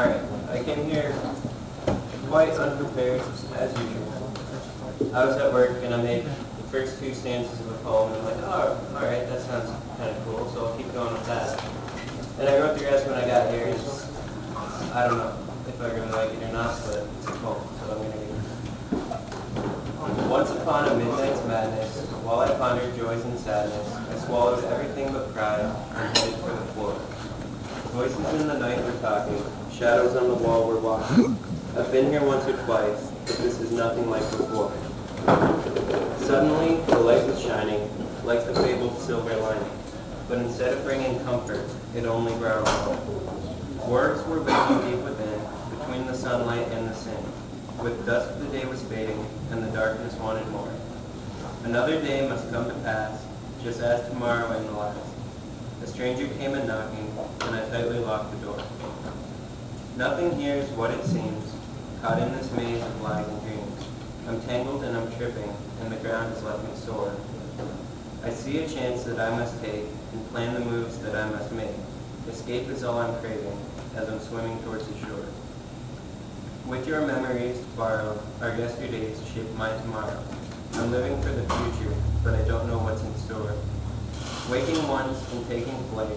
Alright, I came here quite unprepared, as usual. I was at work and I made the first two stanzas of a poem, and I'm like, oh, alright, that sounds kind of cool, so I'll keep going with that. And I wrote the rest when I got here. I don't know if I really like it or not, but it's a poem, so I'm going to give it. Once upon a midnight's madness, while I pondered joys and sadness, I swallowed everything but pride and headed for the Voices in the night were talking, shadows on the wall were walking. I've been here once or twice, but this is nothing like before. Suddenly, the light was shining, like the fabled silver lining. But instead of bringing comfort, it only brought more. Words were waking deep within, between the sunlight and the sin. With dusk the day was fading, and the darkness wanted more. Another day must come to pass, just as tomorrow and the last. Stranger came a knocking, and I tightly locked the door. Nothing here is what it seems, caught in this maze of lies and dreams. I'm tangled and I'm tripping, and the ground has left me sore. I see a chance that I must take, and plan the moves that I must make. Escape is all I'm craving, as I'm swimming towards the shore. With your memories to borrow, our yesterdays shape my tomorrow. I'm living for the future, but I don't know what's in store. Waking once and taking flight,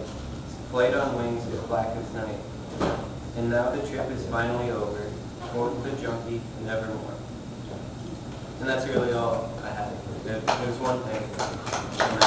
flight on wings as black as night. And now the trip is finally over, quote the junkie, nevermore. And that's really all I had. There- There's one thing.